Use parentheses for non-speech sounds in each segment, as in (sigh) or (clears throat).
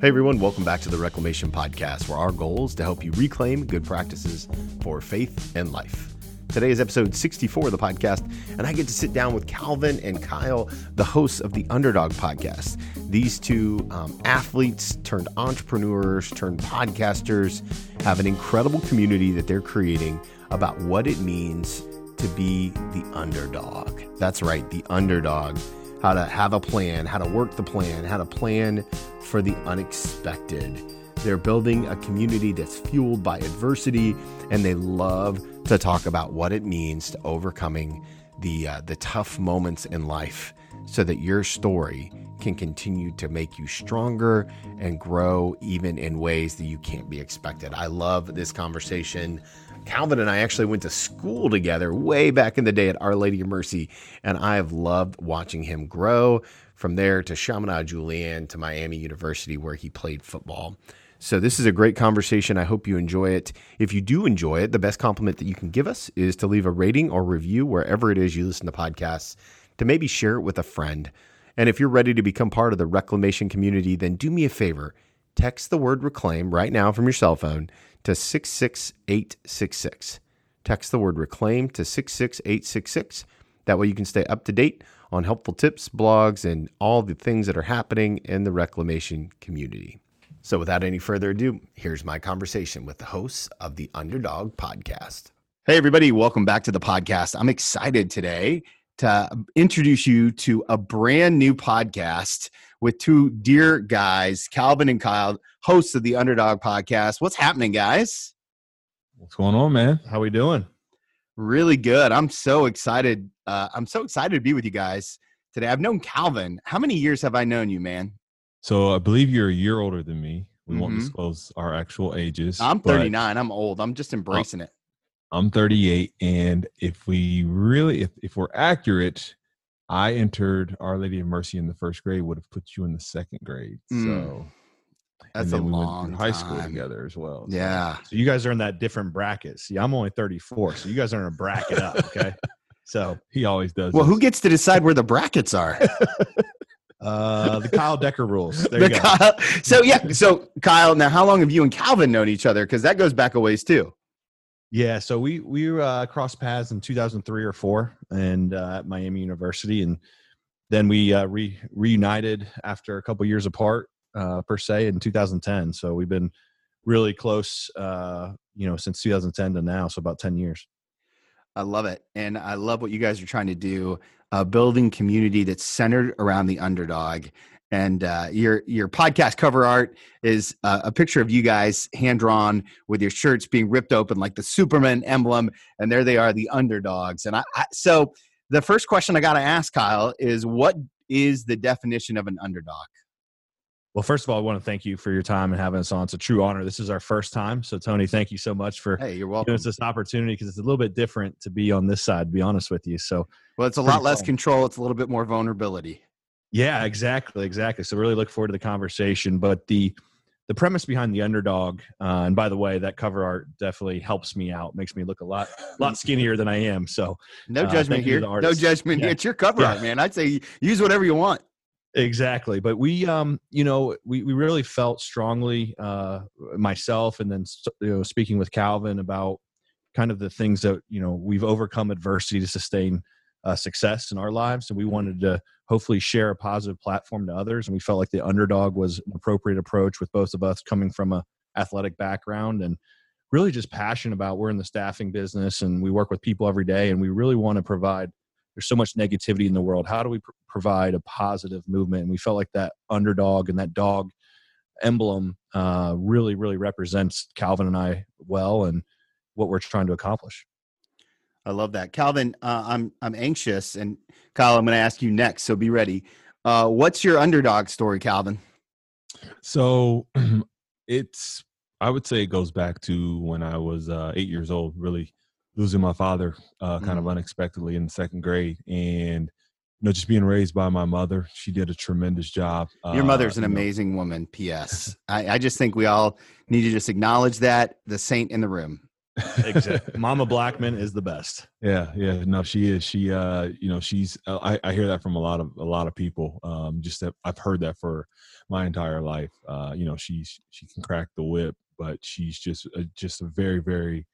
Hey everyone, welcome back to the Reclamation Podcast, where our goal is to help you reclaim good practices for faith and life. Today is episode 64 of the podcast, and I get to sit down with Calvin and Kyle, the hosts of the Underdog Podcast. These two um, athletes turned entrepreneurs turned podcasters have an incredible community that they're creating about what it means to be the underdog. That's right, the underdog how to have a plan, how to work the plan, how to plan for the unexpected. They're building a community that's fueled by adversity, and they love to talk about what it means to overcoming the uh, the tough moments in life, so that your story can continue to make you stronger and grow even in ways that you can't be expected. I love this conversation. Calvin and I actually went to school together way back in the day at Our Lady of Mercy, and I have loved watching him grow from there to Chaminade Julienne to Miami University, where he played football. So, this is a great conversation. I hope you enjoy it. If you do enjoy it, the best compliment that you can give us is to leave a rating or review wherever it is you listen to podcasts, to maybe share it with a friend. And if you're ready to become part of the reclamation community, then do me a favor text the word reclaim right now from your cell phone to 66866. Text the word reclaim to 66866. That way you can stay up to date on helpful tips, blogs, and all the things that are happening in the reclamation community. So, without any further ado, here's my conversation with the hosts of the Underdog Podcast. Hey, everybody, welcome back to the podcast. I'm excited today to introduce you to a brand new podcast with two dear guys, Calvin and Kyle, hosts of the Underdog Podcast. What's happening, guys? What's going on, man? How are we doing? Really good. I'm so excited. Uh, I'm so excited to be with you guys today. I've known Calvin. How many years have I known you, man? So I believe you're a year older than me. We mm-hmm. won't disclose our actual ages. I'm 39. I'm old. I'm just embracing it. I'm 38, and if we really, if if we're accurate, I entered Our Lady of Mercy in the first grade. Would have put you in the second grade. Mm. So that's a we long high school together as well. So. Yeah. So you guys are in that different bracket. See, I'm only 34, so you guys are in a bracket up. Okay. (laughs) So he always does. Well, this. who gets to decide where the brackets are? (laughs) uh, the Kyle Decker rules. There the you go. Kyle, (laughs) so yeah, so Kyle. Now, how long have you and Calvin known each other? Because that goes back a ways too. Yeah, so we we uh, crossed paths in 2003 or four, and uh, at Miami University, and then we uh, re- reunited after a couple years apart, uh, per se, in 2010. So we've been really close, uh, you know, since 2010 to now, so about 10 years. I love it, and I love what you guys are trying to do, uh, building community that's centered around the underdog and uh, your your podcast cover art is uh, a picture of you guys hand drawn with your shirts being ripped open like the Superman emblem, and there they are, the underdogs. And I, I so the first question I got to ask Kyle is, what is the definition of an underdog? Well, first of all, I want to thank you for your time and having us on. It's a true honor. This is our first time, so Tony, thank you so much for hey, you're welcome. giving us this opportunity because it's a little bit different to be on this side. To be honest with you, so well, it's a lot less control. It's a little bit more vulnerability. Yeah, exactly, exactly. So really look forward to the conversation. But the the premise behind the underdog, uh, and by the way, that cover art definitely helps me out, makes me look a lot lot skinnier than I am. So no uh, judgment here, no judgment. Yeah. It's your cover yeah. art, man. I'd say use whatever you want. Exactly, but we, um, you know, we we really felt strongly, uh, myself, and then you know, speaking with Calvin about kind of the things that you know we've overcome adversity to sustain uh, success in our lives and we wanted to hopefully share a positive platform to others and we felt like the underdog was an appropriate approach with both of us coming from a athletic background and really just passionate about we're in the staffing business and we work with people every day and we really want to provide there's so much negativity in the world how do we pr- provide a positive movement and we felt like that underdog and that dog emblem uh, really really represents calvin and i well and what we're trying to accomplish I love that, Calvin. Uh, I'm I'm anxious, and Kyle, I'm going to ask you next, so be ready. Uh, what's your underdog story, Calvin? So (clears throat) it's I would say it goes back to when I was uh, eight years old, really losing my father uh, kind mm. of unexpectedly in the second grade, and you know just being raised by my mother. She did a tremendous job. Your mother's uh, an amazing know. woman. P.S. (laughs) I, I just think we all need to just acknowledge that the saint in the room. exactly. (laughs) Mama Blackman is the best. Yeah, yeah. No, she is. She, uh, you know, she's. Uh, I, I hear that from a lot of a lot of people. Um, just that I've heard that for my entire life. Uh, you know, she's she can crack the whip, but she's just a, just a very very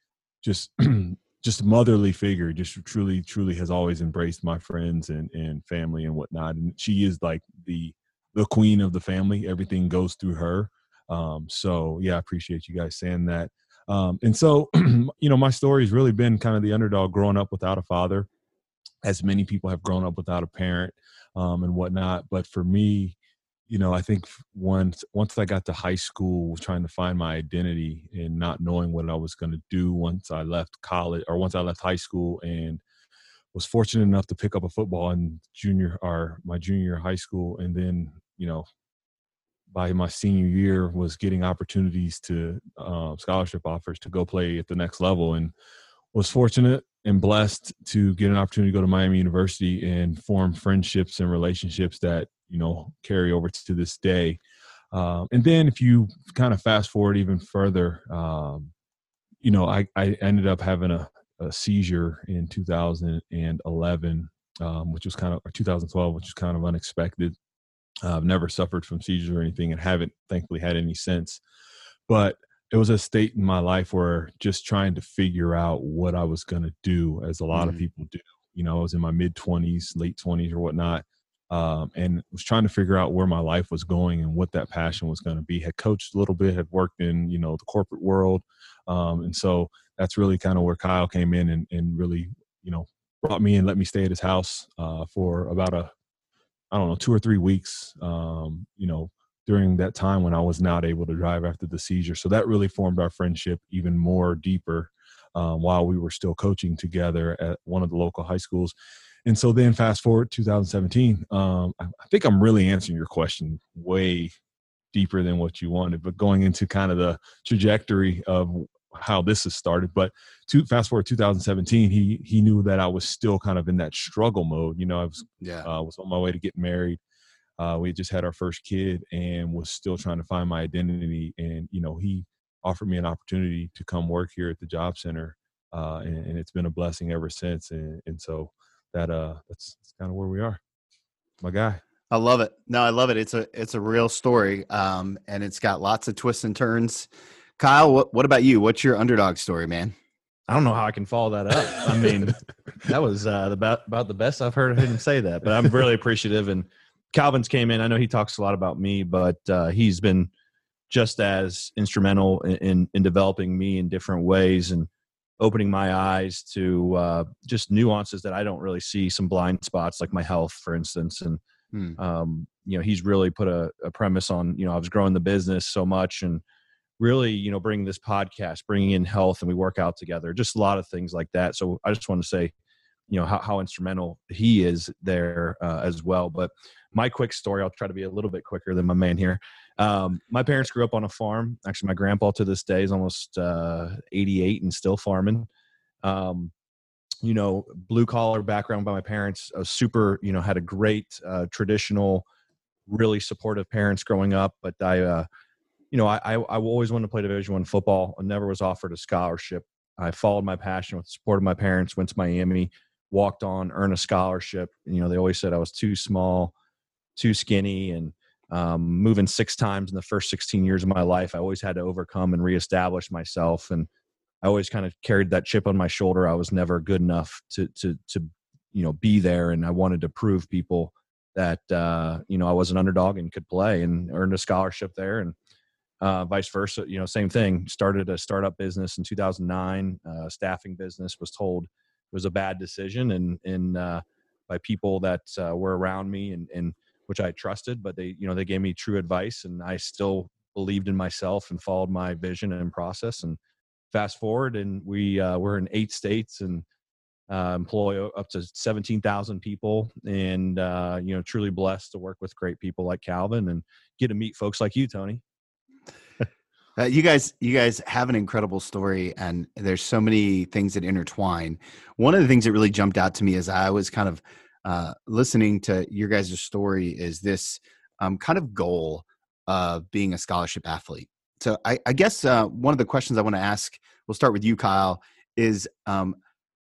just (clears throat) just motherly figure. Just truly truly has always embraced my friends and and family and whatnot. And she is like the the queen of the family. Everything goes through her. Um, so yeah, I appreciate you guys saying that. Um, and so, (clears throat) you know, my story has really been kind of the underdog growing up without a father, as many people have grown up without a parent um, and whatnot. But for me, you know, I think once once I got to high school, trying to find my identity and not knowing what I was going to do once I left college or once I left high school, and was fortunate enough to pick up a football in junior or my junior high school, and then you know by my senior year was getting opportunities to uh, scholarship offers to go play at the next level and was fortunate and blessed to get an opportunity to go to Miami University and form friendships and relationships that you know carry over to this day. Um, and then if you kind of fast forward even further, um, you know, I, I ended up having a, a seizure in 2011, um, which was kind of or 2012, which was kind of unexpected. I've never suffered from seizures or anything and haven't thankfully had any since. But it was a state in my life where just trying to figure out what I was going to do, as a lot mm-hmm. of people do. You know, I was in my mid 20s, late 20s, or whatnot, um, and was trying to figure out where my life was going and what that passion was going to be. Had coached a little bit, had worked in you know the corporate world, um, and so that's really kind of where Kyle came in and, and really you know brought me and let me stay at his house uh, for about a I don't know, two or three weeks, um, you know, during that time when I was not able to drive after the seizure. So that really formed our friendship even more deeper um, while we were still coaching together at one of the local high schools. And so then fast forward 2017, um, I, I think I'm really answering your question way deeper than what you wanted, but going into kind of the trajectory of how this has started. But to fast forward 2017, he he knew that I was still kind of in that struggle mode. You know, I was yeah uh, was on my way to get married. Uh, we just had our first kid and was still trying to find my identity. And you know, he offered me an opportunity to come work here at the job center, uh, and, and, it's been a blessing ever since. And, and so that uh, that's, that's kind of where we are. My guy. I love it. No, I love it. It's a it's a real story, um, and it's got lots of twists and turns. Kyle, what, what about you? What's your underdog story, man? I don't know how I can follow that up. I mean, (laughs) that was uh, about about the best I've heard of him say that. But I'm really appreciative. And Calvin's came in. I know he talks a lot about me, but uh, he's been just as instrumental in, in, in developing me in different ways and opening my eyes to uh, just nuances that I don't really see. Some blind spots, like my health, for instance, and hmm. um, you know, he's really put a, a premise on. You know, I was growing the business so much and really you know bringing this podcast bringing in health and we work out together just a lot of things like that so i just want to say you know how, how instrumental he is there uh, as well but my quick story i'll try to be a little bit quicker than my man here um, my parents grew up on a farm actually my grandpa to this day is almost uh, 88 and still farming um, you know blue collar background by my parents a super you know had a great uh, traditional really supportive parents growing up but i uh, you know, I, I, I always wanted to play Division One football. I never was offered a scholarship. I followed my passion with the support of my parents. Went to Miami, walked on, earned a scholarship. You know, they always said I was too small, too skinny, and um, moving six times in the first 16 years of my life. I always had to overcome and reestablish myself, and I always kind of carried that chip on my shoulder. I was never good enough to to to you know be there, and I wanted to prove people that uh, you know I was an underdog and could play, and earned a scholarship there, and uh, vice versa you know same thing started a startup business in 2009 uh, staffing business was told it was a bad decision and and uh, by people that uh, were around me and and which i trusted but they you know they gave me true advice and i still believed in myself and followed my vision and process and fast forward and we uh, we're in eight states and uh, employ up to 17,000 people and you know truly blessed to work with great people like calvin and get to meet folks like you tony uh, you guys, you guys have an incredible story, and there's so many things that intertwine. One of the things that really jumped out to me as I was kind of uh, listening to your guys' story is this um, kind of goal of being a scholarship athlete. So I, I guess uh, one of the questions I want to ask we'll start with you, Kyle. Is um,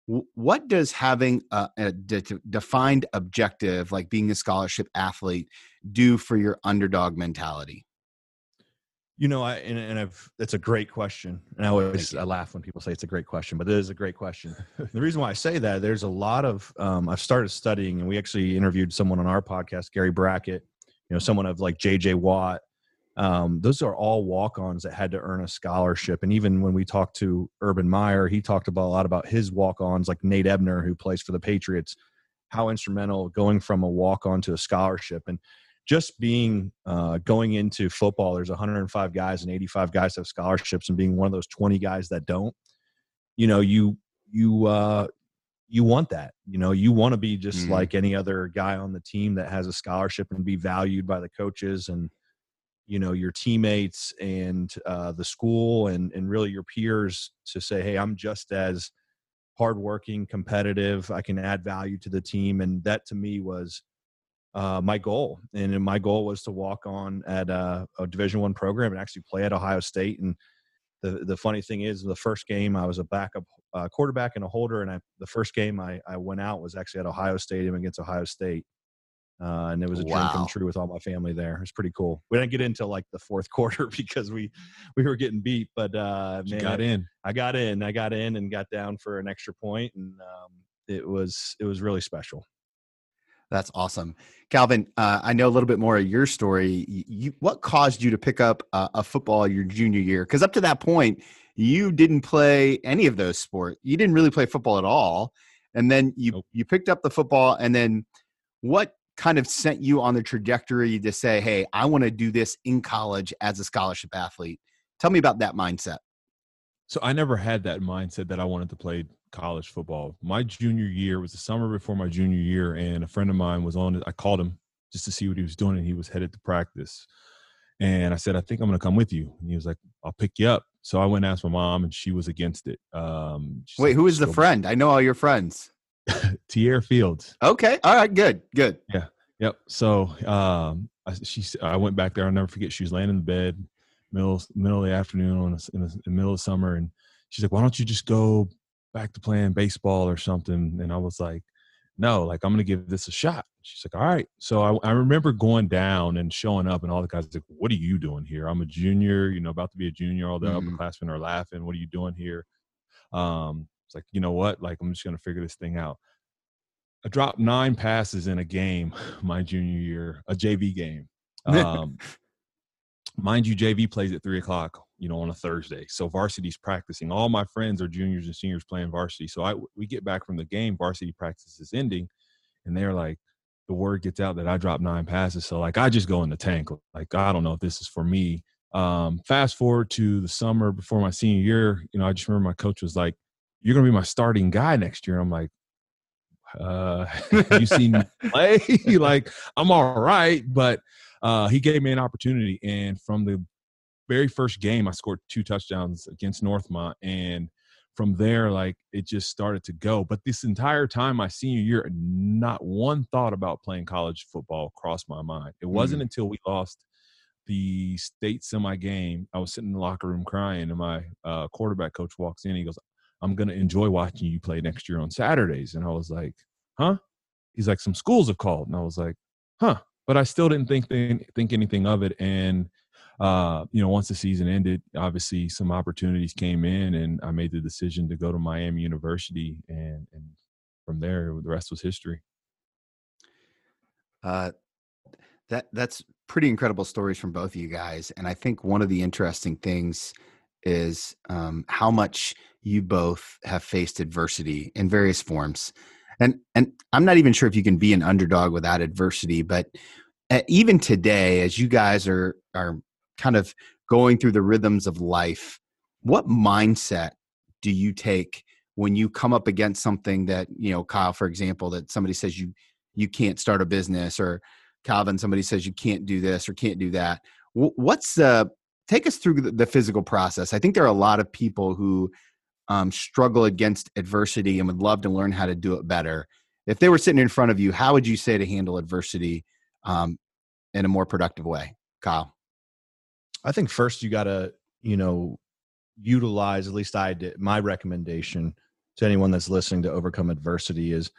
what does having a, a de- defined objective like being a scholarship athlete do for your underdog mentality you know i and, and i've that's a great question and i always i laugh when people say it's a great question but it is a great question (laughs) the reason why i say that there's a lot of um, i've started studying and we actually interviewed someone on our podcast gary brackett you know someone of like jj watt um, those are all walk-ons that had to earn a scholarship. And even when we talked to Urban Meyer, he talked about a lot about his walk-ons, like Nate Ebner, who plays for the Patriots, how instrumental going from a walk-on to a scholarship. And just being uh, going into football, there's 105 guys and 85 guys have scholarships, and being one of those 20 guys that don't, you know, you you uh, you want that. You know, you want to be just mm. like any other guy on the team that has a scholarship and be valued by the coaches and you know your teammates and uh, the school and and really your peers to say hey i'm just as hardworking competitive i can add value to the team and that to me was uh, my goal and my goal was to walk on at a, a division one program and actually play at ohio state and the, the funny thing is the first game i was a backup uh, quarterback and a holder and I, the first game I, I went out was actually at ohio stadium against ohio state uh, and it was a wow. dream come true with all my family there. It was pretty cool. We didn't get into like the fourth (laughs) quarter because we we were getting beat, but uh, man, got in. I got in. I got in and got down for an extra point, and um, it was it was really special. That's awesome, Calvin. Uh, I know a little bit more of your story. You, what caused you to pick up uh, a football your junior year? Because up to that point, you didn't play any of those sports. You didn't really play football at all, and then you nope. you picked up the football, and then what kind of sent you on the trajectory to say, hey, I want to do this in college as a scholarship athlete? Tell me about that mindset. So I never had that mindset that I wanted to play college football. My junior year was the summer before my junior year, and a friend of mine was on it. I called him just to see what he was doing, and he was headed to practice. And I said, I think I'm going to come with you. And he was like, I'll pick you up. So I went and asked my mom, and she was against it. Um, Wait, said, who is the friend? I know all your friends. (laughs) Tierre Fields. Okay. All right. Good. Good. Yeah. Yep. So um, I, she, I went back there. I'll never forget. She was laying in the bed, middle middle of the afternoon on a, in, the, in the middle of summer, and she's like, "Why don't you just go back to playing baseball or something?" And I was like, "No, like I'm gonna give this a shot." She's like, "All right." So I, I remember going down and showing up, and all the guys like, "What are you doing here? I'm a junior, you know, about to be a junior. All the mm-hmm. upperclassmen are laughing. What are you doing here?" Um, it's like, you know what? Like I'm just gonna figure this thing out. I dropped nine passes in a game (sighs) my junior year, a JV game. (laughs) Um, mind you, JV plays at three o'clock, you know, on a Thursday. So varsity's practicing. All my friends are juniors and seniors playing varsity. So I we get back from the game, varsity practice is ending, and they're like, the word gets out that I dropped nine passes. So like I just go in the tank. Like I don't know if this is for me. Um, fast forward to the summer before my senior year, you know, I just remember my coach was like, "You're gonna be my starting guy next year." I'm like, uh, (laughs) you seen me (laughs) play? (laughs) like I'm all right, but uh, he gave me an opportunity, and from the very first game, I scored two touchdowns against Northmont, and from there, like it just started to go. But this entire time, my senior year, not one thought about playing college football crossed my mind. It wasn't mm. until we lost the state semi game. I was sitting in the locker room crying, and my uh, quarterback coach walks in. He goes, I'm going to enjoy watching you play next year on Saturdays. And I was like, huh? He's like, some schools have called. And I was like, huh. But I still didn't think think anything of it. And uh, you know, once the season ended, obviously some opportunities came in, and I made the decision to go to Miami University, and and from there, the rest was history. Uh, that that's pretty incredible stories from both of you guys, and I think one of the interesting things is um, how much you both have faced adversity in various forms. And and I'm not even sure if you can be an underdog without adversity, but uh, even today, as you guys are are kind of going through the rhythms of life, what mindset do you take when you come up against something that you know, Kyle, for example, that somebody says you you can't start a business, or Calvin, somebody says you can't do this or can't do that. What's the take us through the physical process? I think there are a lot of people who um, struggle against adversity and would love to learn how to do it better. If they were sitting in front of you, how would you say to handle adversity um, in a more productive way, Kyle? I think first you got to, you know, utilize, at least I did, my recommendation to anyone that's listening to overcome adversity is,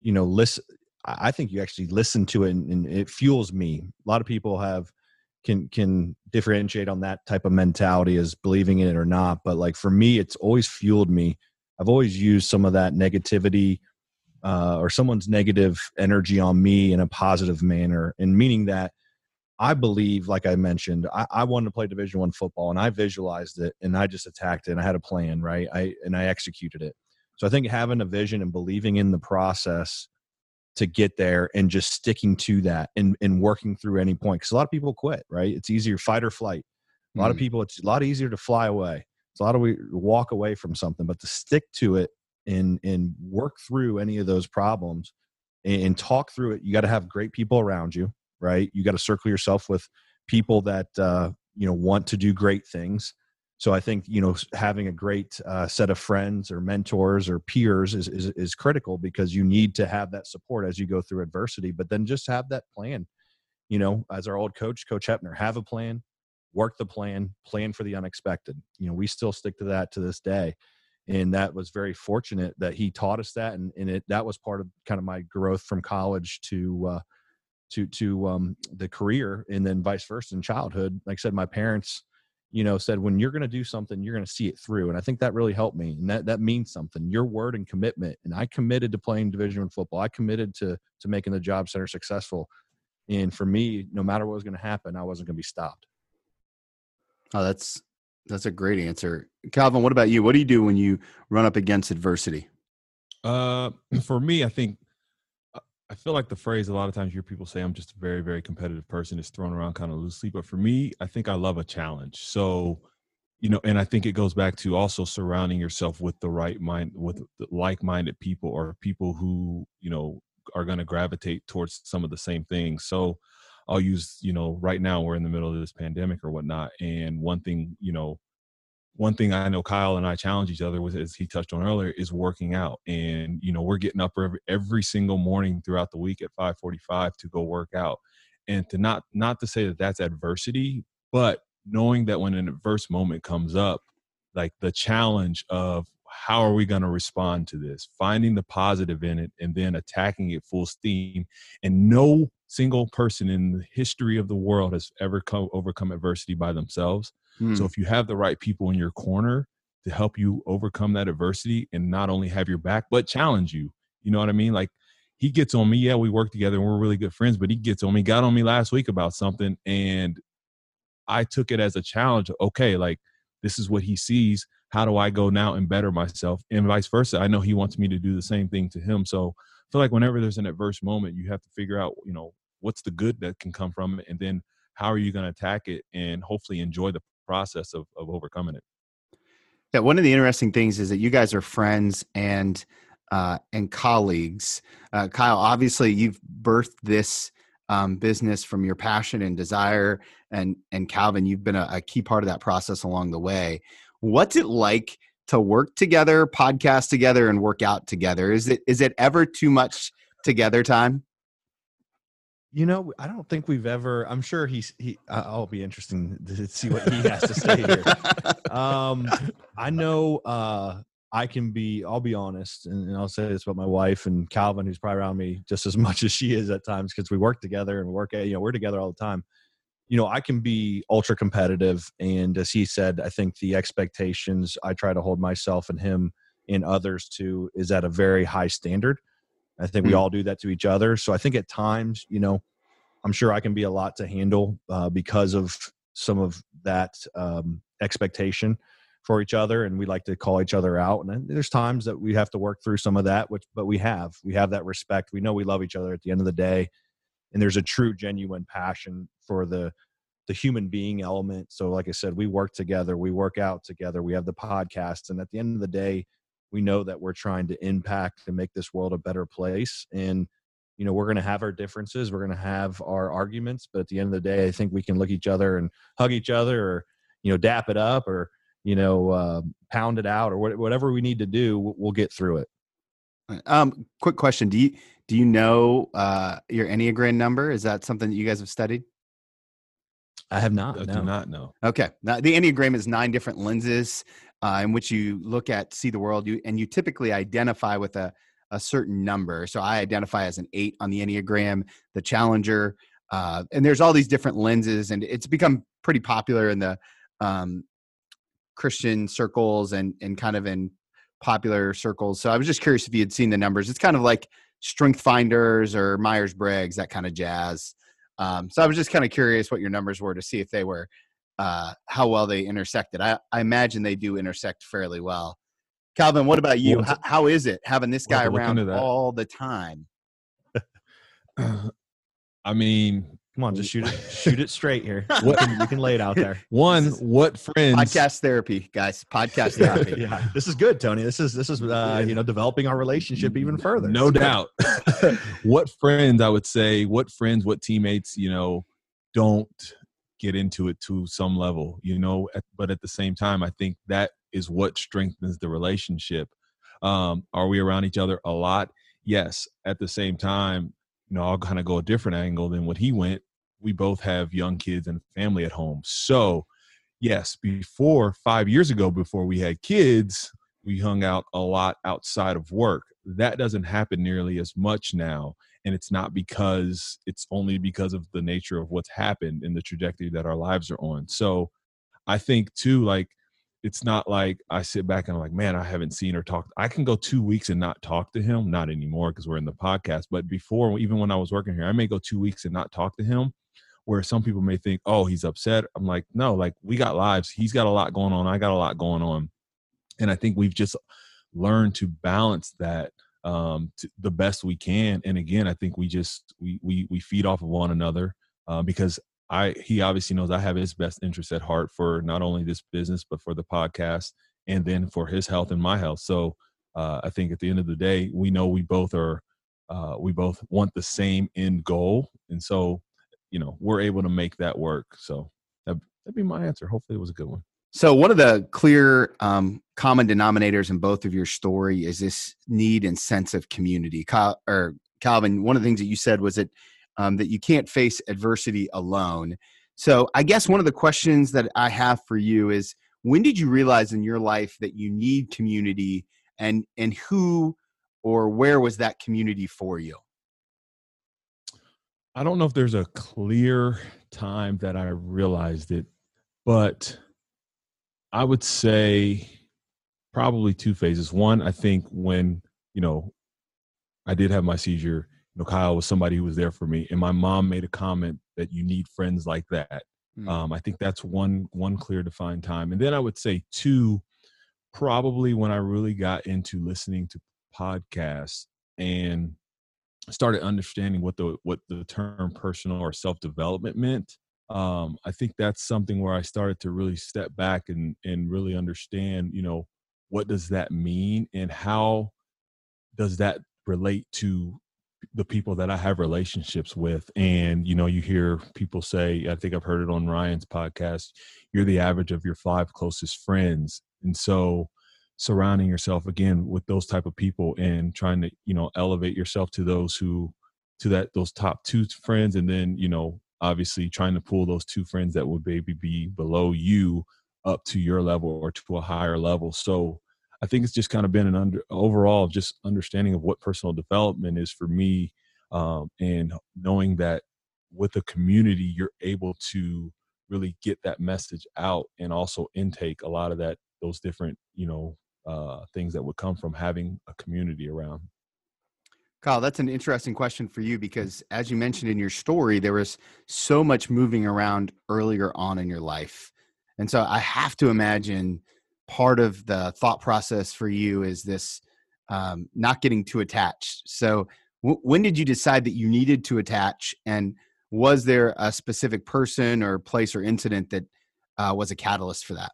you know, listen. I think you actually listen to it and, and it fuels me. A lot of people have can can differentiate on that type of mentality as believing in it or not. But like for me, it's always fueled me. I've always used some of that negativity uh, or someone's negative energy on me in a positive manner, and meaning that I believe, like I mentioned, I, I wanted to play Division One football, and I visualized it, and I just attacked it, and I had a plan, right? I and I executed it. So I think having a vision and believing in the process to get there and just sticking to that and, and working through any point. Because a lot of people quit, right? It's easier fight or flight. A lot mm. of people, it's a lot easier to fly away. It's a lot of we walk away from something, but to stick to it and and work through any of those problems and, and talk through it, you got to have great people around you right? You got to circle yourself with people that uh, you know want to do great things. So I think you know having a great uh, set of friends or mentors or peers is, is is critical because you need to have that support as you go through adversity. But then just have that plan. You know, as our old coach, Coach Hepner, have a plan, work the plan, plan for the unexpected. You know, we still stick to that to this day and that was very fortunate that he taught us that and, and it that was part of kind of my growth from college to uh, to to um, the career and then vice versa in childhood like i said my parents you know said when you're going to do something you're going to see it through and i think that really helped me and that that means something. Your word and commitment and i committed to playing division one football. I committed to to making the job center successful and for me no matter what was going to happen i wasn't going to be stopped. Oh that's that's a great answer. Calvin what about you? What do you do when you run up against adversity? Uh (clears throat) for me i think I feel like the phrase a lot of times you hear people say I'm just a very, very competitive person is thrown around kind of loosely. But for me, I think I love a challenge. So, you know, and I think it goes back to also surrounding yourself with the right mind, with like-minded people or people who, you know, are going to gravitate towards some of the same things. So I'll use, you know, right now we're in the middle of this pandemic or whatnot. And one thing, you know, one thing I know Kyle and I challenge each other with, as he touched on earlier, is working out. And you know, we're getting up every, every single morning throughout the week at 5:45 to go work out. And to not not to say that that's adversity, but knowing that when an adverse moment comes up, like the challenge of how are we going to respond to this, finding the positive in it, and then attacking it full steam. And no single person in the history of the world has ever come overcome adversity by themselves Hmm. So if you have the right people in your corner to help you overcome that adversity and not only have your back, but challenge you, you know what I mean? Like he gets on me. Yeah, we work together and we're really good friends, but he gets on me, got on me last week about something. And I took it as a challenge. Okay, like this is what he sees. How do I go now and better myself? And vice versa. I know he wants me to do the same thing to him. So I feel like whenever there's an adverse moment, you have to figure out, you know, what's the good that can come from it. And then how are you going to attack it and hopefully enjoy the process of, of overcoming it. Yeah, one of the interesting things is that you guys are friends and uh, and colleagues. Uh, Kyle, obviously, you've birthed this um, business from your passion and desire, and and Calvin, you've been a, a key part of that process along the way. What's it like to work together, podcast together, and work out together? Is it is it ever too much together time? You know, I don't think we've ever. I'm sure he's he. I'll be interesting to see what he has to say here. (laughs) Um, I know uh, I can be. I'll be honest, and, and, I'll say this about my wife and Calvin, who's probably around me just as (laughs) much as she is at times because we work together and work. You know, we're together all the time. You know, I can be ultra competitive, and as he said, I think the expectations I try to hold myself and him and others to is at a very high standard I think we hmm. all do that to each other. So I think at times, you know, I'm sure I can be a lot to handle uh, because of some of that um, expectation for each other, and we like to call each other out. And there's times that we have to work through some of that, which but we have we have that respect. We know we love each other at the end of the day, and there's a true, genuine passion for the the human being element. So, like I said, we work together, we work out together, we have the podcast, and at the end of the day, we know that we're trying to impact and make this world a better place and you know we're going to have our differences we're going to have our arguments but at the end of the day i think we can look each other and hug each other or you know dap it up or you know uh, pound it out or whatever we need to do we'll get through it um quick question do you do you know uh your enneagram number is that something that you guys have studied I have not. I no. do not know. Okay. Now, the Enneagram is nine different lenses uh, in which you look at, see the world, you, and you typically identify with a, a certain number. So I identify as an eight on the Enneagram, the Challenger, uh, and there's all these different lenses, and it's become pretty popular in the um, Christian circles and and kind of in popular circles. So I was just curious if you had seen the numbers. It's kind of like Strength Finders or Myers Briggs, that kind of jazz. Um, so I was just kind of curious what your numbers were to see if they were uh, how well they intersected. I, I imagine they do intersect fairly well. Calvin, what about you? How, how is it having this guy have to look around all the time? (laughs) I mean, Come on, just shoot it. shoot it straight here. (laughs) What- You can, you can lay it out there. one, what friends? Podcast therapy, guys. Podcast Yeah, therapy. yeah. This is good, Tony. This is this is uh, you know developing our relationship even further. No doubt. (laughs) what friends, I would say, what friends, what teammates, you know, don't get into it to some level, you know, but at the same time, I think that is what strengthens the relationship. Um, are we around each other a lot? Yes. At the same time, you know, I'll kind of go a different angle than what he went. We both have young kids and family at home. So, yes, before five years ago, before we had kids, we hung out a lot outside of work. That doesn't happen nearly as much now. And it's not because it's only because of the nature of what's happened and the trajectory that our lives are on. So I think too, like, it's not like I sit back and I'm like, man, I haven't seen or talked. I can go two weeks and not talk to him. Not anymore because we're in the podcast. But before, even when I was working here, I may go two weeks and not talk to him. Where some people may think, oh, he's upset. I'm like, no, like we got lives. He's got a lot going on. I got a lot going on. And I think we've just learned to balance that um, the best we can. And again, I think we just we we we feed off of one another uh, because I he obviously knows I have his best interest at heart for not only this business but for the podcast and then for his health and my health. So uh, I think at the end of the day, we know we both are uh, we both want the same end goal, and so you know we're able to make that work. So that, that'd be my answer. Hopefully, it was a good one. So one of the clear um, common denominators in both of your story is this need and sense of community. Cal- or Calvin, one of the things that you said was that um, that you can't face adversity alone. So I guess one of the questions that I have for you is when did you realize in your life that you need community and and who or where was that community for you? I don't know if there's a clear time that I realized it, but I would say probably two phases. One, I think when, you know, I did have my seizure, you know, Kyle was somebody who was there for me. And my mom made a comment that you need friends like that. Mm. Um, I think that's one one clear defined time. And then I would say two, probably when I really got into listening to podcasts and started understanding what the what the term personal or self development meant. Um, I think that's something where I started to really step back and and really understand, you know, what does that mean and how does that relate to the people that I have relationships with. And, you know, you hear people say, I think I've heard it on Ryan's podcast, you're the average of your five closest friends. And so surrounding yourself again with those type of people and trying to, you know, elevate yourself to those who to that those top two friends and then, you know, obviously trying to pull those two friends that would maybe be below you up to your level or to a higher level. So I think it's just kind of been an under overall just understanding of what personal development is for me, um, and knowing that with a community you're able to really get that message out and also intake a lot of that those different you know uh, things that would come from having a community around. Kyle, that's an interesting question for you because, as you mentioned in your story, there was so much moving around earlier on in your life. And so I have to imagine part of the thought process for you is this um, not getting too attached. So, w- when did you decide that you needed to attach? And was there a specific person or place or incident that uh, was a catalyst for that?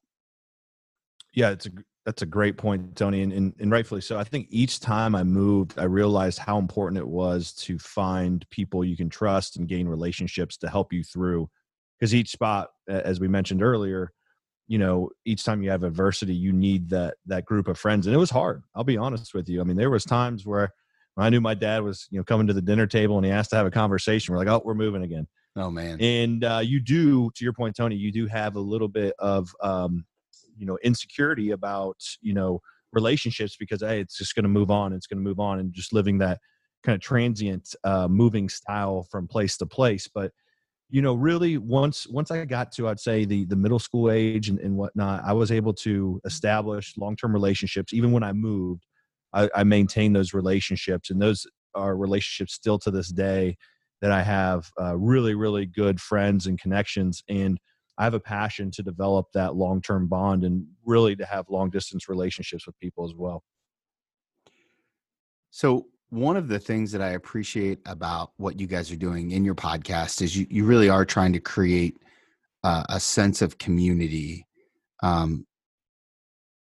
Yeah, it's a that's a great point, Tony, and, and and rightfully so. I think each time I moved, I realized how important it was to find people you can trust and gain relationships to help you through. Because each spot, as we mentioned earlier, you know, each time you have adversity, you need that that group of friends, and it was hard. I'll be honest with you. I mean, there was times where I knew my dad was, you know, coming to the dinner table and he asked to have a conversation. We're like, oh, we're moving again. Oh man. And uh, you do, to your point, Tony, you do have a little bit of um, you know insecurity about you know relationships because hey, it's just going to move on. It's going to move on, and just living that kind of transient, uh, moving style from place to place. But you know, really, once once I got to, I'd say the the middle school age and, and whatnot, I was able to establish long term relationships. Even when I moved, I, I maintained those relationships, and those are relationships still to this day that I have uh, really, really good friends and connections. And I have a passion to develop that long term bond and really to have long distance relationships with people as well. So, one of the things that I appreciate about what you guys are doing in your podcast is you, you really are trying to create uh, a sense of community. Um,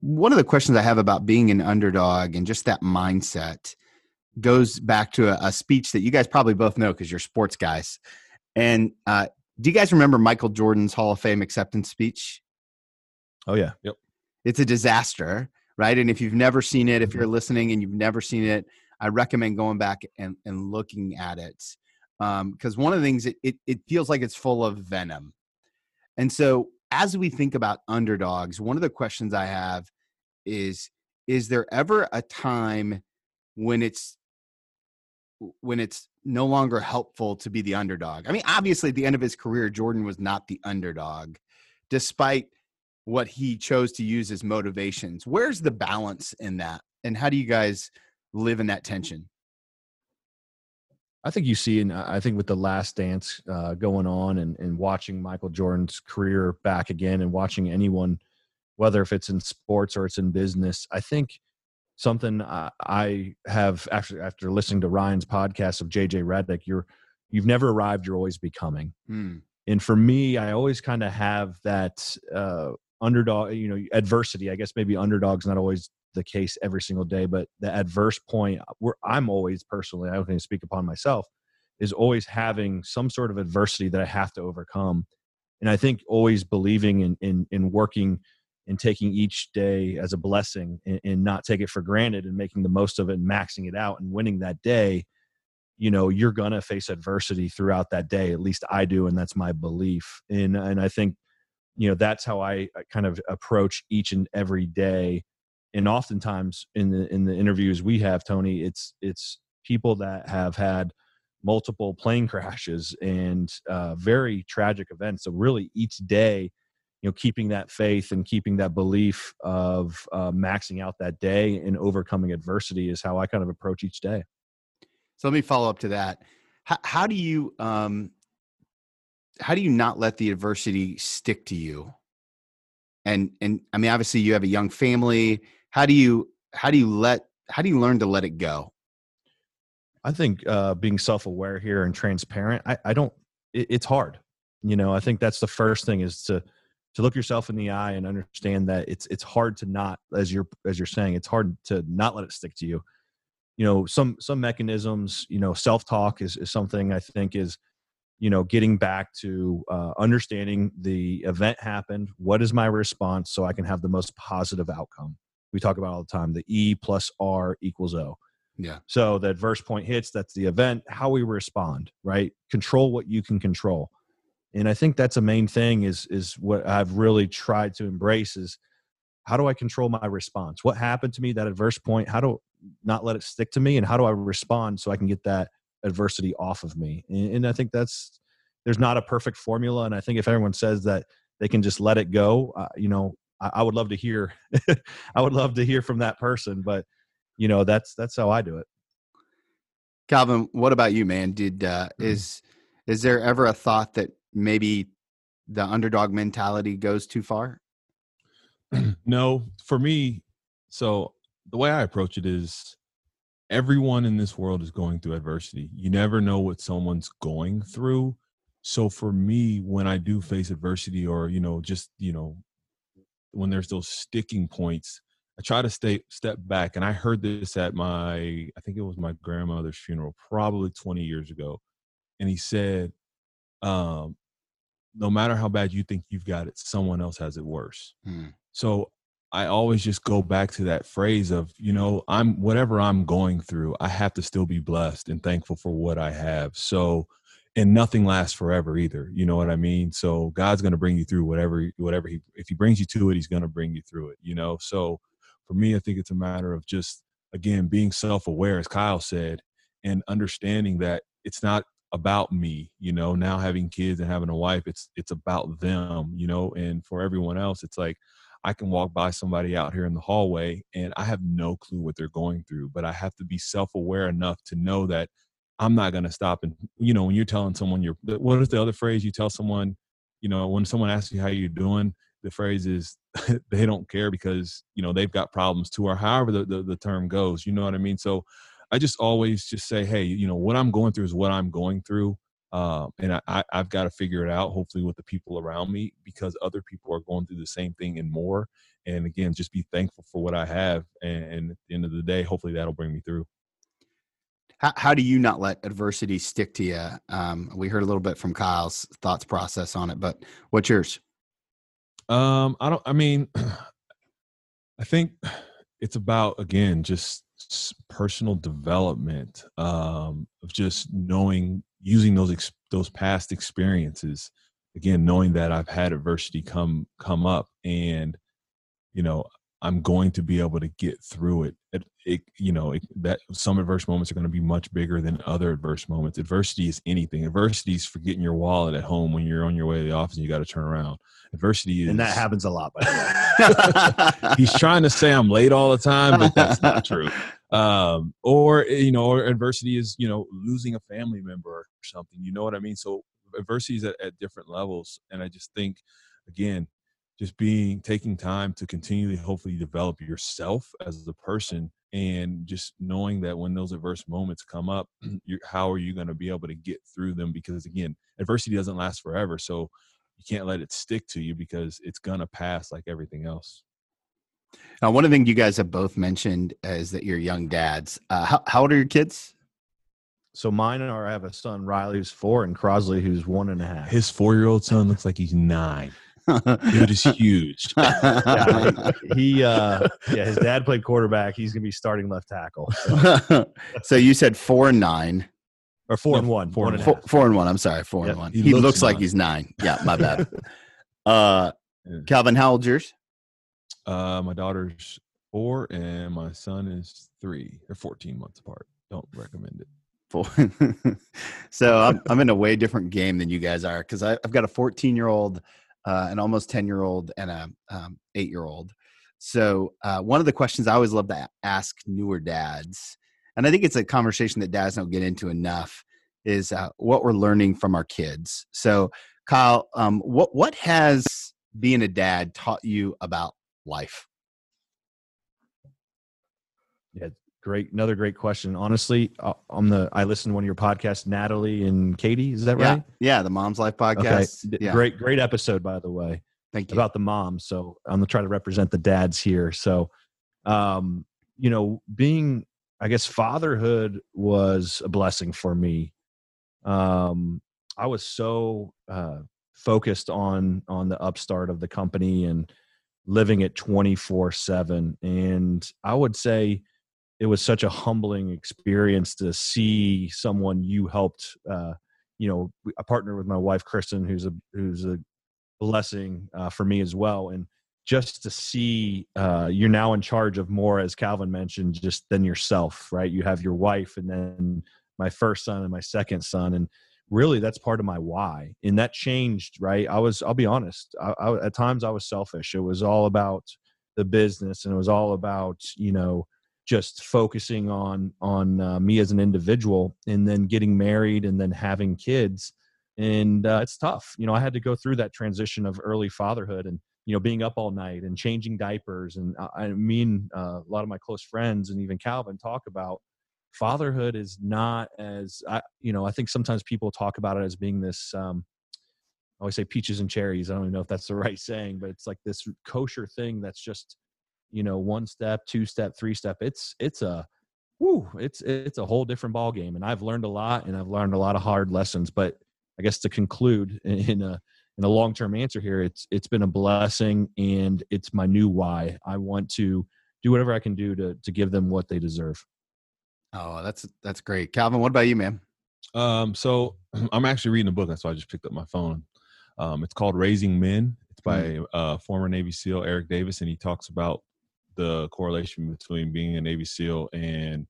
one of the questions I have about being an underdog and just that mindset goes back to a, a speech that you guys probably both know because you're sports guys. And uh, do you guys remember Michael Jordan's Hall of Fame acceptance speech? Oh yeah, yep. It's a disaster, right? And if you've never seen it, if you're listening and you've never seen it, I recommend going back and, and looking at it because um, one of the things it, it, it feels like it's full of venom. And so as we think about underdogs, one of the questions I have is: Is there ever a time when it's when it's no longer helpful to be the underdog. I mean, obviously, at the end of his career, Jordan was not the underdog, despite what he chose to use as motivations. Where's the balance in that? And how do you guys live in that tension? I think you see, and I think with the last dance uh, going on and, and watching Michael Jordan's career back again and watching anyone, whether if it's in sports or it's in business, I think – something I have after after listening to Ryan's podcast of JJ Redick, you're you've never arrived, you're always becoming. Mm. And for me, I always kind of have that uh, underdog, you know, adversity. I guess maybe underdog's not always the case every single day, but the adverse point where I'm always personally, I don't think speak upon myself, is always having some sort of adversity that I have to overcome. And I think always believing in in, in working and taking each day as a blessing and, and, not take it for granted and making the most of it and maxing it out and winning that day you know you're gonna face adversity throughout that day at least i do and that's my belief. And and i think you know that's how i kind of approach each and every day. And oftentimes in the in the interviews we have tony it's it's people that have had multiple plane (laughs) crashes and uh, very tragic events. So really each day you know keeping that faith and keeping that belief of uh, maxing out that day and overcoming adversity is how i kind of approach each day. So let me follow up to that. How, how do you um how do you not let the adversity stick to you? And and i mean obviously you have a young family. How do you how do you let how do you learn to let it go? I think uh being self-aware here and transparent i i don't it, it's hard. You know i think that's the first thing is to to look yourself in the eye and understand that it's it's hard to not as you're as you're saying it's hard to not let it stick to you. You know some some mechanisms you know self-talk is, is something i think is you know getting back to uh, understanding the event happened what is my response so i can have the most positive outcome. We talk about all the time the e plus r equals o. Yeah. So the adverse point hits that's the event how we respond right? Control what you can control and i think that's a main thing is is what i've really tried to embrace is how do i control my response? What happened to me that adverse point? How do not let it stick to me? And how do i respond so i can get that adversity off of me? And, and i think that's there's not a perfect formula and i think if everyone says that they can just let it go uh, you know I, I would love to hear (laughs) i would love to hear from that person but you know that's that's how i do it. Calvin what about you man? Did uh mm-hmm. is is there ever a thought that maybe the underdog mentality goes too far? (clears throat) no, for me, so the way I approach it is everyone in this world is going through adversity. You never know what someone's going through. So for me, when I do face adversity or, you know, just, you know, when there's those sticking points, I try to stay step back. And I heard this at my, I think it was my grandmother's funeral, probably 20 years ago. And he said, um, no matter how bad you think you've got it, someone else has it worse. Hmm. So I always just go back to that phrase of, you know, I'm whatever I'm going through, I have to still be blessed and thankful for what I have. So and nothing lasts forever either. You know what I mean? So God's going to bring you through whatever, whatever he, if he brings you to it, he's going to bring you through it, you know? So for me, I think it's a matter of just, again, being self-aware, as Kyle said, and understanding that it's not about me, you know, now having kids and having a wife, it's, it's about them, you know, and for everyone else, it's like, I can walk by somebody out here in the hallway and I have no clue what they're going through, but I have to be self aware enough to know that I'm not going to stop. And, you know, when you're telling someone you're, what is the other phrase you tell someone, you know, when someone asks you how you're doing, the phrase is (laughs) they don't care because, you know, they've got problems too, or however the, the, the term goes, you know what I mean? So I just always just say, hey, you know, what I'm going through is what I'm going through um, and I, have got to figure it out hopefully with the people around me because other people are going through the same thing and more and again just be thankful for what i have and, and at the end of the day hopefully that'll bring me through. How, how do you not let adversity stick to you um, we heard a little bit from kyle's thoughts process on it but what's yours? Um i don't i mean (clears throat) i think it's about again just personal development um, of just knowing using those ex- those past experiences again knowing that i've had adversity come come up and you know i'm going to be able to get through it, it, it you know it, that some adverse moments are going to be much bigger than other adverse moments adversity is anything adversity is forgetting your wallet at home when you're on your way to the office and you got to turn around adversity is and that happens a lot by the way (laughs) he's trying to say i'm late all the time but that's not (laughs) true um, or you know, or adversity is you know losing a family member or something. You know what I mean? So adversity is at, at different levels, and I just think again, just being taking time to continually hopefully develop yourself as a person and just knowing that when those adverse moments come up (clears throat) how are you going to be able to get through them because again adversity doesn't last forever so you can't let it stick to you because it's going to pass like everything else now, one of the things you guys have both mentioned is that you're young dads. Uh, how, how old are your kids? So mine are I have a son Riley who's four and Crosley who's one and a half. His four year old son looks like he's nine. Dude is huge. (laughs) yeah, (laughs) he uh yeah, his dad played quarterback. He's gonna be starting left tackle. So, (laughs) so you said four and nine. Or four no, and one. Four, and, four, four and one. I'm sorry, four yep. and one. He, he looks, looks like he's nine. Yeah, my bad. uh Calvin, how old's yours? Uh, my daughter's four and my son is three. They're 14 months apart. Don't recommend it. so I'm, I'm in a way different game than you guys are because I've got a 14 year old, uh, an almost 10 year old, and a um, eight year old. So uh, one of the questions I always love to ask newer dads, and I think it's a conversation that dads don't get into enough, is uh, what we're learning from our kids. So Kyle, um, what what has being a dad taught you about life? Yeah, great. Another great question. Honestly, uh, on the I listened to one of your podcasts, Natalie and Katie. Is that right? Yeah, the Mom's Life podcast. Okay. Yeah. Great, great episode, by the way. Thank you. About the mom. So I'm gonna try to represent the dads here. So, um, you know, being, I guess, fatherhood was a blessing for me. Um, I was so uh, focused on on the upstart of the company and living it 24 7 and i would say it was such a humbling experience to see someone you helped uh, you know i partner with my wife kristen who's a who's a blessing uh, for me as well. And just to see uh, you're now in charge of more as calvin mentioned just than yourself right? You have your wife and then my first son and my second son. And really that's part of my why. And that changed right? I was i'll be honest I, I, at times i was selfish. It was all about the business and it was all about you know just focusing on on uh, me as an individual and then getting married and then having kids. And uh, it's tough. You know i had to go through that transition of early fatherhood and you know being up all night and changing diapers. And i, I mean uh, a lot of my close friends and even calvin talk about fatherhood is not as I, you know i think sometimes people talk about it as being this um i always say peaches and cherries. I don't even know if that's the (laughs) right saying but it's like this kosher thing that's just you know one step two step three step it's it's a whoo it's it's a whole different ball game and i've learned a lot and i've learned a lot of hard lessons but i guess to conclude (laughs) in a in a long-term answer here it's it's been a blessing and it's my new why i want to do whatever i can do to to give them what they deserve Oh, that's that's great, Calvin. What about you, man? Um, so (clears throat) I'm actually reading a book. That's why I just picked up my phone. Um, it's called Raising Men. It's by mm. uh, former Navy SEAL Eric Davis, and he talks about the correlation between being a Navy SEAL and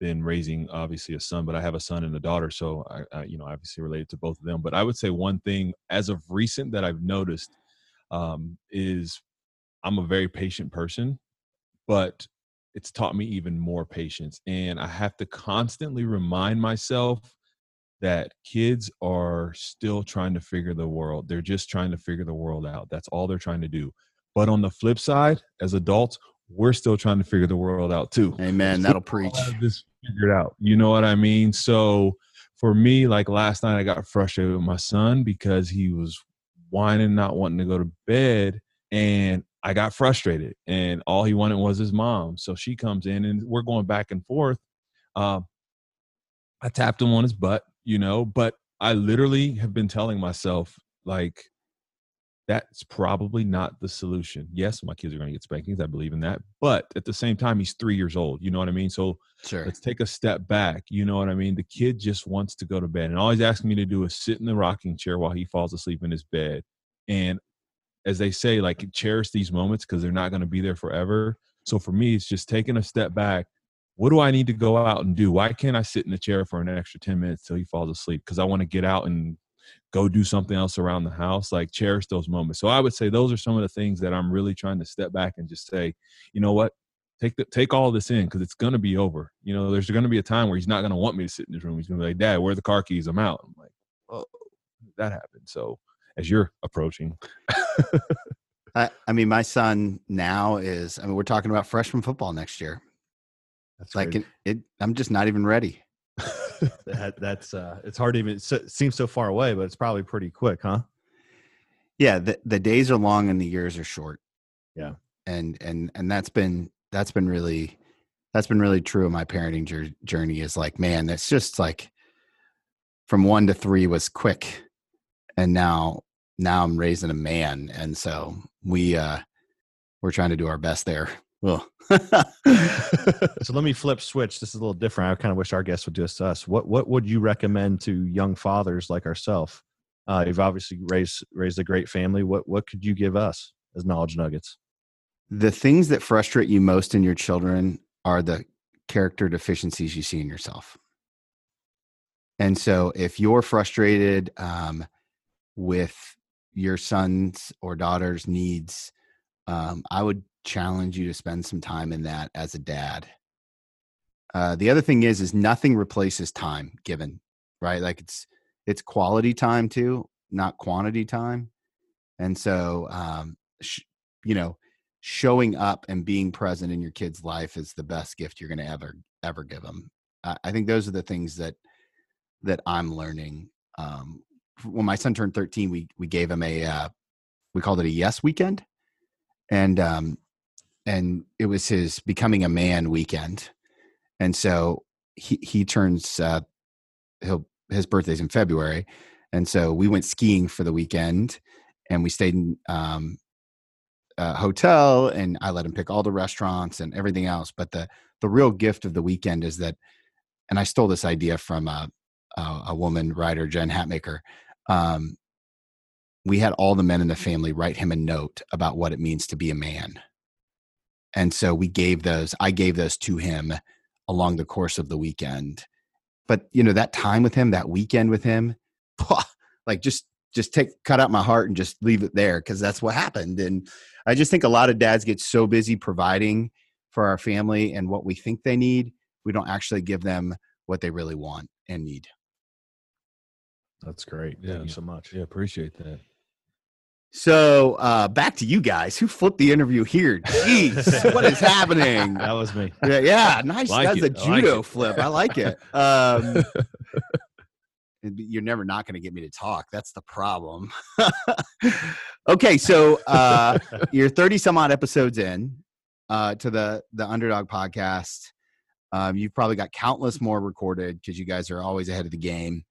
then raising obviously a son. But I have a son and a daughter, so I, I you know obviously related to both of them. But I would say one thing as of recent that I've noticed um, is I'm a very patient person, but it's taught me even more patience, and I have to constantly remind myself that kids are still trying to figure the world. They're just trying to figure the world out. That's all they're trying to do. But on the flip side, as adults, we're still trying to figure the world out too. Amen. That'll preach. This figured out. You know what I mean? So for me, like last night, I got frustrated with my son because he was whining, not wanting to go to bed, and I got frustrated. And all he wanted was his mom. So she comes in, and we're going back and forth. Uh, I tapped him on his butt you know, but I literally have been telling myself, like, that's probably not the solution. Yes, my kids are going to get spankings. I believe in that. But at the same time, he's three years old. You know what I mean? So sure. let's take a step back. You know what I mean? The kid just wants to go to bed. And all he's asking me to do is sit in the rocking chair while he falls asleep in his bed. And as they say, like, cherish these moments because they're not going to be there forever. So for me, it's just taking a step back, what do I need to go out and do? Why can't I sit in the chair for an extra 10 minutes till he falls asleep? Because I want to get out and go do something else around the house. Like cherish those moments. So I would say those are some of the things that I'm really trying to step back and just say, you know what? Take the, take all this in because it's gonna be over. You know, there's gonna be a time where he's not gonna want me to sit in his room. He's gonna be like, Dad, where are the car keys? I'm out. I'm like, oh, that happened. So as you're approaching. (laughs) I, I mean, my son now is. I mean, we're talking about freshman football next year that's like it, it, I'm just not even ready. (laughs) that, that's uh, it's hard to even. It seems so far away, but it's probably pretty quick, huh? Yeah, the the days are long and the years are short. Yeah, and and and that's been that's been really that's been really true of my parenting journey. Is like, man, that's just like from one to three was quick, and now now I'm raising a man, and so we uh we're trying to do our best there. Well, so let me flip switch. This is a little different. I kind of wish our guests would do this to us. What what would you recommend to young fathers like ourselves? Uh, you've obviously raised raised a great family. What what could you give us as knowledge nuggets? The things that frustrate you most in your children are the character deficiencies you see in yourself. And so, if you're frustrated um, with your son's or daughter's needs, um, I would challenge you to spend some time in that as a dad. Uh, the other thing is, is nothing replaces time given, right? Like it's it's quality time too, not quantity time. And so, um, sh- you know, showing up and being present in your kid's life is the best gift you're going to ever ever give them. Uh, I think those are the things that that I'm learning. Um, when my son turned 13, we we gave him a uh, we called it a yes weekend, and um, and it was his becoming a man weekend and so he he turns uh he'll his birthday's in february and so we went skiing for the weekend and we stayed in um a hotel and i let him pick all the restaurants and everything else but the the real gift of the weekend is that and i stole this idea from a a, a woman writer jen hatmaker um we had all the men in the family write him a note about what it means to be a man and so we gave those i gave those to him along the course of the weekend. But you know that time with him that weekend with him (laughs) like just just take cut out my heart and just leave it there because that's what happened. And i just think a lot of dads get so busy providing for our family and what we think they need we don't actually give them what they really want and need. That's great. Yeah. thank you so much. Yeah appreciate that so uh, back to you guys. Who flipped the interview here? Jeez, (laughs) what is happening? That was me. Yeah, yeah (laughs) nice. Like That's it. a judo like flip. I like it. Um, (laughs) you're never not going to get me to talk. That's the problem. okay, so uh, you're 30 some odd episodes in uh, to the the Underdog podcast. Um, you've probably got countless more recorded because you guys are always ahead of the game.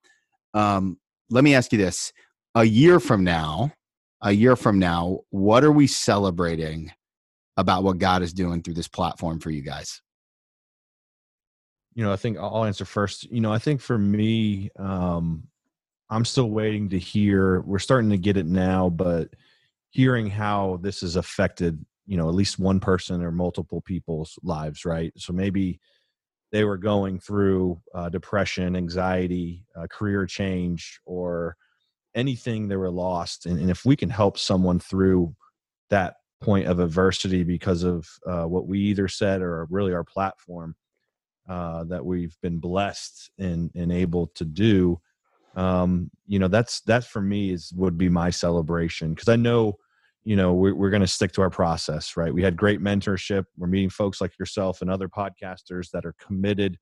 Um, let me ask you this: a year from now a year from now, what are we celebrating about what God is doing through this platform for you guys? you know, I think I'll answer first. You know, I think for me, um, I'm still waiting to hear. We're starting to get it now, but hearing how this has affected, you know, at least one person or multiple people's lives, right? So maybe they were going through uh, depression, anxiety, uh, career change, or anything they were lost. And, and, if we can help someone through that point of adversity because of uh, what we either said or really our platform uh, that we've been blessed and, and able to do, um, you know, that's that for me is would be my celebration because I know you know we're, we're going to stick to our process right we had great mentorship we're meeting folks like yourself and other podcasters that are committed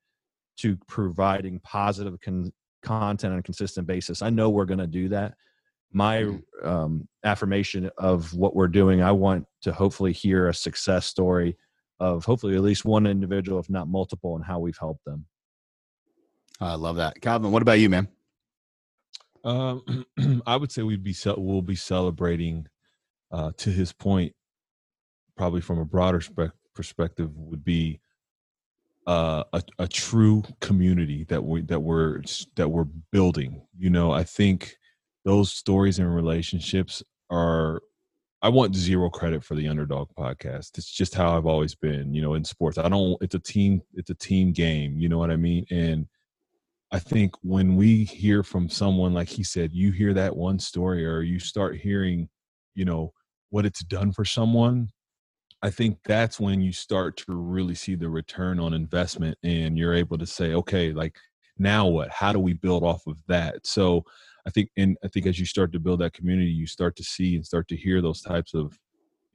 to providing positive con- content on a consistent basis i know we're going to do that. My mm-hmm. um, affirmation of what we're doing i want to hopefully hear a success story of hopefully at least one individual if not multiple and how we've helped them. I love that. Calvin what about you man? Um, (clears throat) i would say we'd be we'll be celebrating uh, to his point, probably from a broader spe- perspective, would be uh, a, a true community that we that we're that we're building. You know, I think those stories and relationships are. I want zero credit for the underdog podcast. It's just how I've always been. You know, in sports, I don't. It's a team. It's a team game. You know what I mean? And I think when we hear from someone like he said, you hear that one story, or you start hearing, you know, what it's done for someone i think that's when you start to really see the return on investment and you're able to say okay like now what? How do we build off of that? So i think and i think as you start to build that community you start to see and start to hear those types of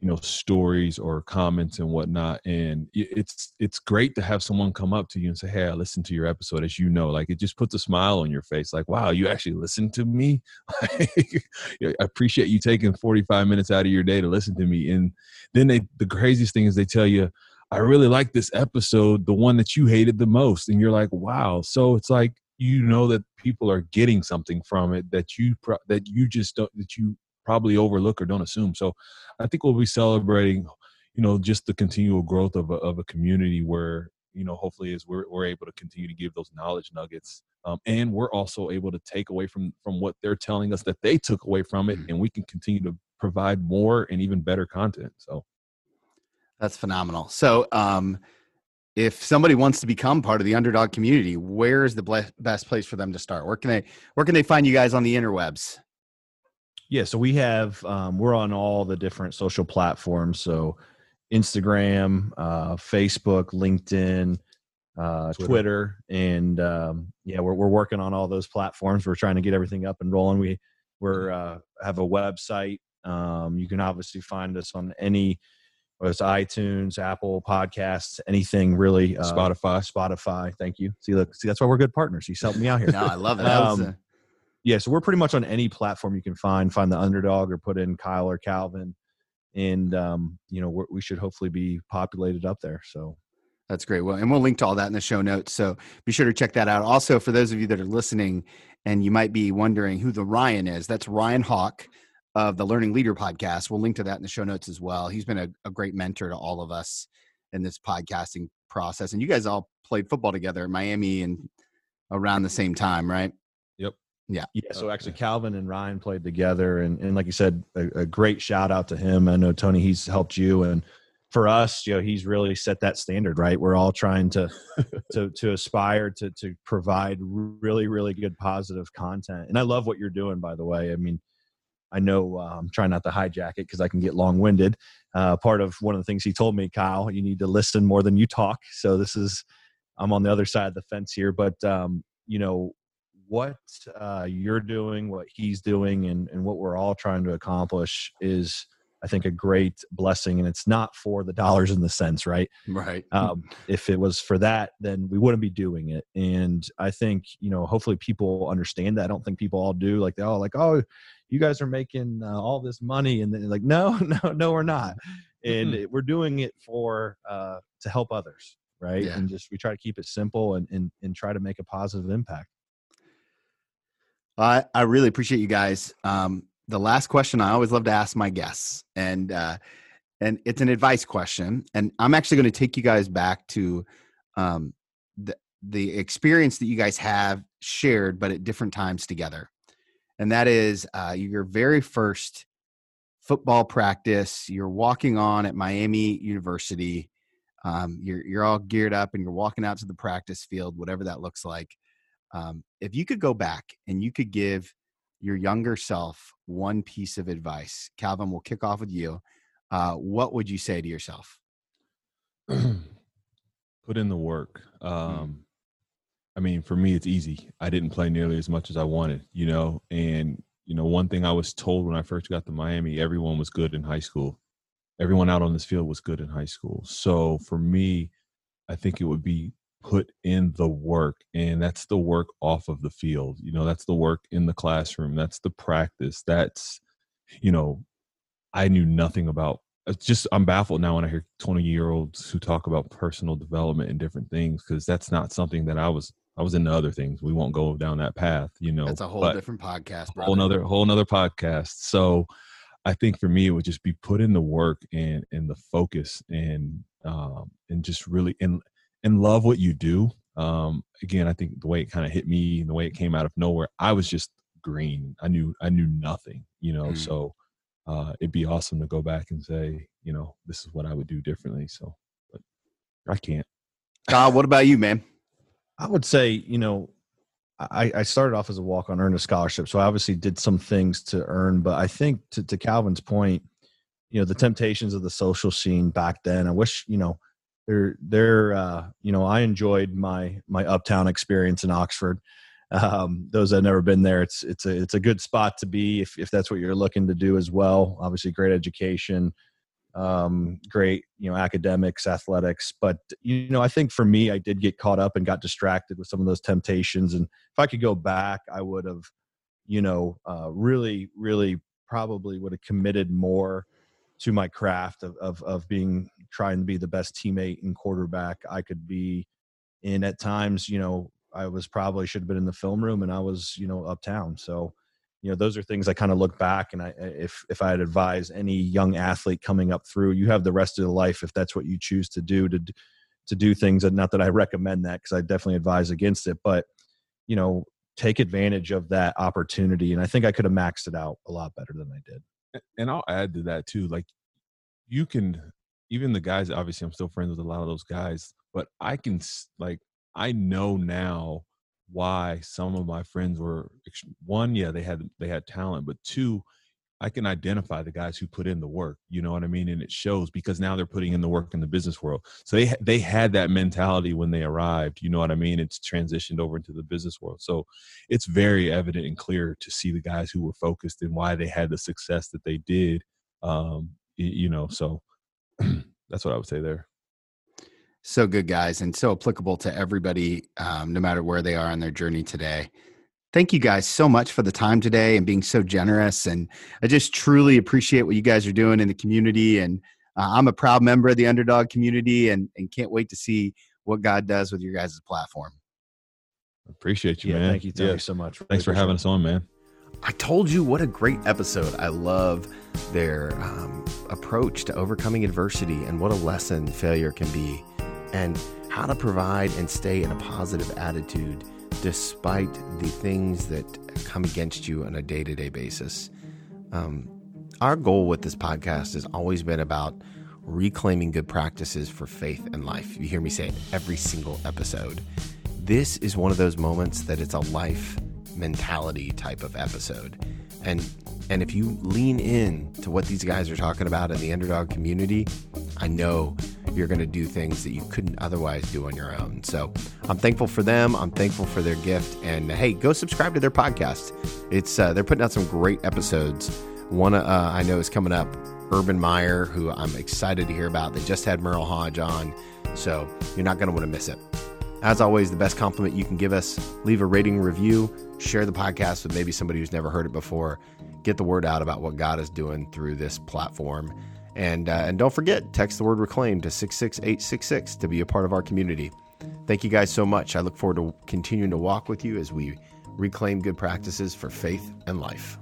you know stories or comments and whatnot and it's it's great to have someone come up to you and say hey i listened to your episode as you know like it just puts a smile on your face like wow you actually listened to me? (laughs) I appreciate you taking 45 minutes out of your day to listen to me and then they the craziest thing is they tell you i really like this episode the one that you hated the most and you're like wow. So it's like you know that people are getting something from it that you pro- that you just don't that you probably overlook or don't assume. So I think we'll be celebrating, you know, just the continual growth of a, of a community where, you know, hopefully as we're, we're able to continue to give those knowledge nuggets. Um, and we're also able to take away from from what they're telling us that they took away from it, mm-hmm. and we can continue to provide more and even better content. So that's phenomenal. So, um, if somebody wants to become part of the underdog community, where is the best place for them to start? Where can they where can they find you guys on the interwebs? Yeah, so we have um, we're on all the different social platforms. So Instagram, uh, Facebook, LinkedIn, uh, Twitter. Twitter. and um, yeah, we're we're working on all those platforms. We're trying to get everything up and rolling. We we're uh, have a website. Um, you can obviously find us on any whether it's iTunes, Apple Podcasts, anything really. Uh, Spotify, Spotify. Thank you. See, look, see, that's why we're good partners. He's helping me out here. no, I love it. Um, yeah, so we're pretty much on any platform you can find. Find the underdog or put in Kyle or Calvin, and um, you know we should hopefully be populated up there. So that's great. Well, and we'll link to all that in the show notes. So be sure to check that out. Also, for those of you that are listening, and you might be wondering who the Ryan is, that's Ryan Hawk of the Learning Leader podcast. We'll link to that in the show notes as well. He's been a, a great mentor to all of us in this podcasting process. And you guys all played football together in Miami and around the same time, right? Yeah. Yeah. So actually, Calvin and Ryan played together, and and like you said, a, a, great shout out to him. I know Tony, he's helped you, and for us, you know, he's really set that standard. Right. We're all trying to (laughs) to to aspire to to provide really really good positive content, and I love what you're doing. By the way, I mean. I know uh, I'm trying not to hijack it because I can get long winded. Uh, part of one of the things he told me, Kyle, you need to listen more than you talk. So this is, I'm on the other side of the fence here, but um, you know, what uh, you're doing, what he's doing, and, and what we're all trying to accomplish is, I think, a great blessing. And it's not for the dollars and the cents, right? Right. Um, if it was for that, then we wouldn't be doing it. And I think, you know, hopefully people understand that. I don't think people all do. Like, they're all like, oh, you guys are making uh, all this money. And then like, no, (laughs) no, no, we're not. And mm-hmm. we're doing it for, uh, to help others. Right. Yeah. And just, we try to keep it simple and, and, and try to make a positive impact. I, I really appreciate you guys. Um, the last question I always love to ask my guests, and uh, and it's an advice question, and I'm actually going to take you guys back to um, the the experience that you guys have shared, but at different times together. And that is uh, your very first football practice. You're walking on at Miami University. Um, you're you're all geared up and you're walking out to the practice field, whatever that looks like. Um, if you could go back and you could give your younger self one piece of advice, Calvin, we'll kick off with you. Uh, what would you say to yourself? (clears throat) Put in the work. Hmm. Um, mm. I mean, for me, it's easy. I didn't play nearly as much as I wanted, you know. And you know, one thing I was told when I first got to Miami, everyone was good in high school. Everyone out on this field was good in high school. So for me, I think it would be put in the work, and that's the work off of the field. You know, that's the work in the classroom. That's the practice. That's, you know, I knew nothing about it's just I'm baffled now when I hear 20 year olds who talk about personal development and different things because that's not something that I was I was into other things. We won't go down that path, you know. That's a whole different podcast. Brother. Whole another whole another podcast. So I think for me it would just be put in the work and and the focus and um and just really and and love what you do. Um again, I think the way it kind of hit me, the way it came out of nowhere, I was just green. I knew I knew nothing, you know. Mm. So uh, it'd be awesome to go back and say, you know, this is what I would do differently. So, but I can't. God, what about you, man? (laughs) I would say, you know, I, I started off as a walk on, earned a scholarship. So I obviously did some things to earn, but I think to, to Calvin's point, you know, the temptations of the social scene back then, I wish, you know, they're, they're, uh, you know, I enjoyed my, my uptown experience in Oxford um, those that have never been there, it's it's a it's a good spot to be if if that's what you're looking to do as well. Obviously, great education, um, great you know academics, athletics. But you know, I think for me, I did get caught up and got distracted with some of those temptations. And if I could go back, I would have, you know, uh, really, really probably would have committed more to my craft of, of of being trying to be the best teammate and quarterback I could be. And at times, you know, I was probably should have been in the film room and I was, you know, uptown. So, you know, those are things I kind of look back and I, if, if I had advised any young athlete coming up through, you have the rest of the life, if that's what you choose to do, to, to do things and not that I recommend that because I definitely advise against it, but you know, take advantage of that opportunity. And I think I could have maxed it out a lot better than I did. And I'll add to that too. Like you can, even the guys, obviously I'm still friends with a lot of those guys, but I can like, I know now why some of my friends were one, yeah, they had they had talent, but two, I can identify the guys who put in the work. You know what I mean? And it shows because now they're putting in the work in the business world. So they they had that mentality when they arrived. You know what I mean? It's transitioned over into the business world. So it's very evident and clear to see the guys who were focused and why they had the success that they did. Um, you know, so (clears throat) that's what I would say there. So good guys and so applicable to everybody um, no matter where they are on their journey today. Thank you guys so much for the time today and being so generous and i just truly appreciate what you guys are doing in the community and uh, i'm a proud member of the underdog community and, and can't wait to see what god does with your guys' platform. Appreciate you yeah, man. thank you thank yeah. you so much. Really thanks for having us on man I told you what a great episode. I love their um, approach to overcoming adversity and what a lesson failure can be and how to provide and stay in a positive attitude despite the things that come against you on a day to day basis. Um, our goal with this podcast has always been about reclaiming good practices for faith and life. You hear me say it every single episode. This is one of those moments that it's a life mentality type of episode. And and if you lean in to what these guys are talking about in the underdog community, I know you're going to do things that you couldn't otherwise do on your own. So I'm thankful for them. I'm thankful for their gift. And hey, go subscribe to their podcast. It's uh, they're putting out some great episodes. One uh, I know is coming up. Urban Meyer, who I'm excited to hear about. They just had Merril Hoge on, so you're not going to want to miss it. As always, the best compliment you can give us: leave a rating, review, share the podcast with maybe somebody who's never heard it before. Get the word out about what God is doing through this platform. And, uh, and don't forget, text the word reclaim to 66866 to be a part of our community. Thank you guys so much. I look forward to continuing to walk with you as we reclaim good practices for faith and life.